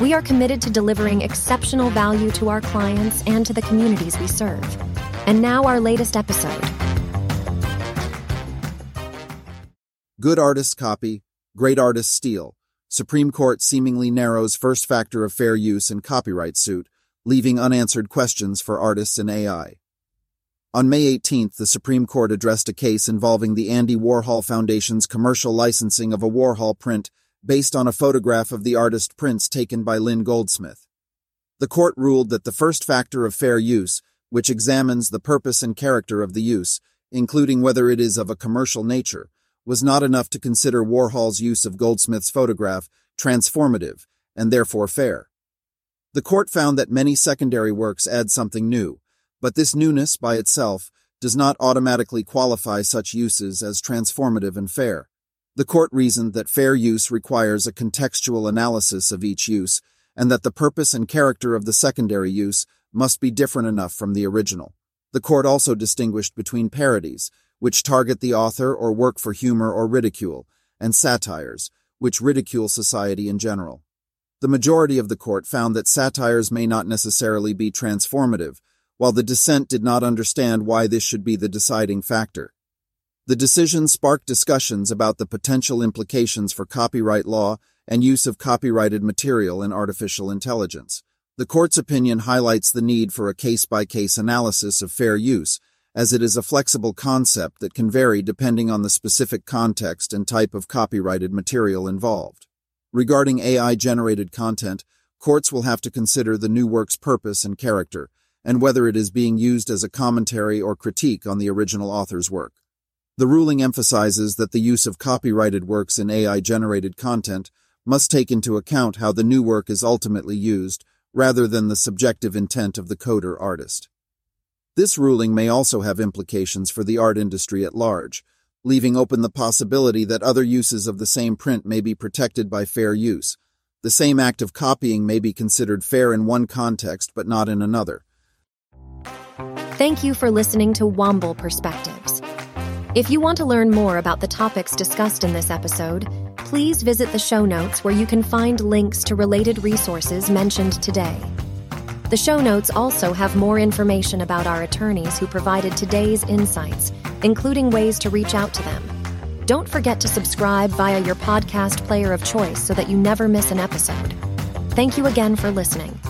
we are committed to delivering exceptional value to our clients and to the communities we serve. And now, our latest episode. Good artist copy, great artist steal. Supreme Court seemingly narrows first factor of fair use in copyright suit, leaving unanswered questions for artists and AI. On May 18th, the Supreme Court addressed a case involving the Andy Warhol Foundation's commercial licensing of a Warhol print based on a photograph of the artist Prince taken by Lynn Goldsmith. The court ruled that the first factor of fair use, which examines the purpose and character of the use, including whether it is of a commercial nature, was not enough to consider Warhol's use of Goldsmith's photograph transformative and therefore fair. The court found that many secondary works add something new, but this newness by itself does not automatically qualify such uses as transformative and fair. The court reasoned that fair use requires a contextual analysis of each use and that the purpose and character of the secondary use must be different enough from the original. The court also distinguished between parodies, which target the author or work for humor or ridicule, and satires, which ridicule society in general. The majority of the court found that satires may not necessarily be transformative, while the dissent did not understand why this should be the deciding factor. The decision sparked discussions about the potential implications for copyright law and use of copyrighted material in artificial intelligence. The court's opinion highlights the need for a case by case analysis of fair use, as it is a flexible concept that can vary depending on the specific context and type of copyrighted material involved. Regarding AI generated content, courts will have to consider the new work's purpose and character, and whether it is being used as a commentary or critique on the original author's work. The ruling emphasizes that the use of copyrighted works in AI generated content must take into account how the new work is ultimately used rather than the subjective intent of the coder artist. This ruling may also have implications for the art industry at large, leaving open the possibility that other uses of the same print may be protected by fair use. The same act of copying may be considered fair in one context but not in another. Thank you for listening to Womble Perspectives. If you want to learn more about the topics discussed in this episode, please visit the show notes where you can find links to related resources mentioned today. The show notes also have more information about our attorneys who provided today's insights, including ways to reach out to them. Don't forget to subscribe via your podcast player of choice so that you never miss an episode. Thank you again for listening.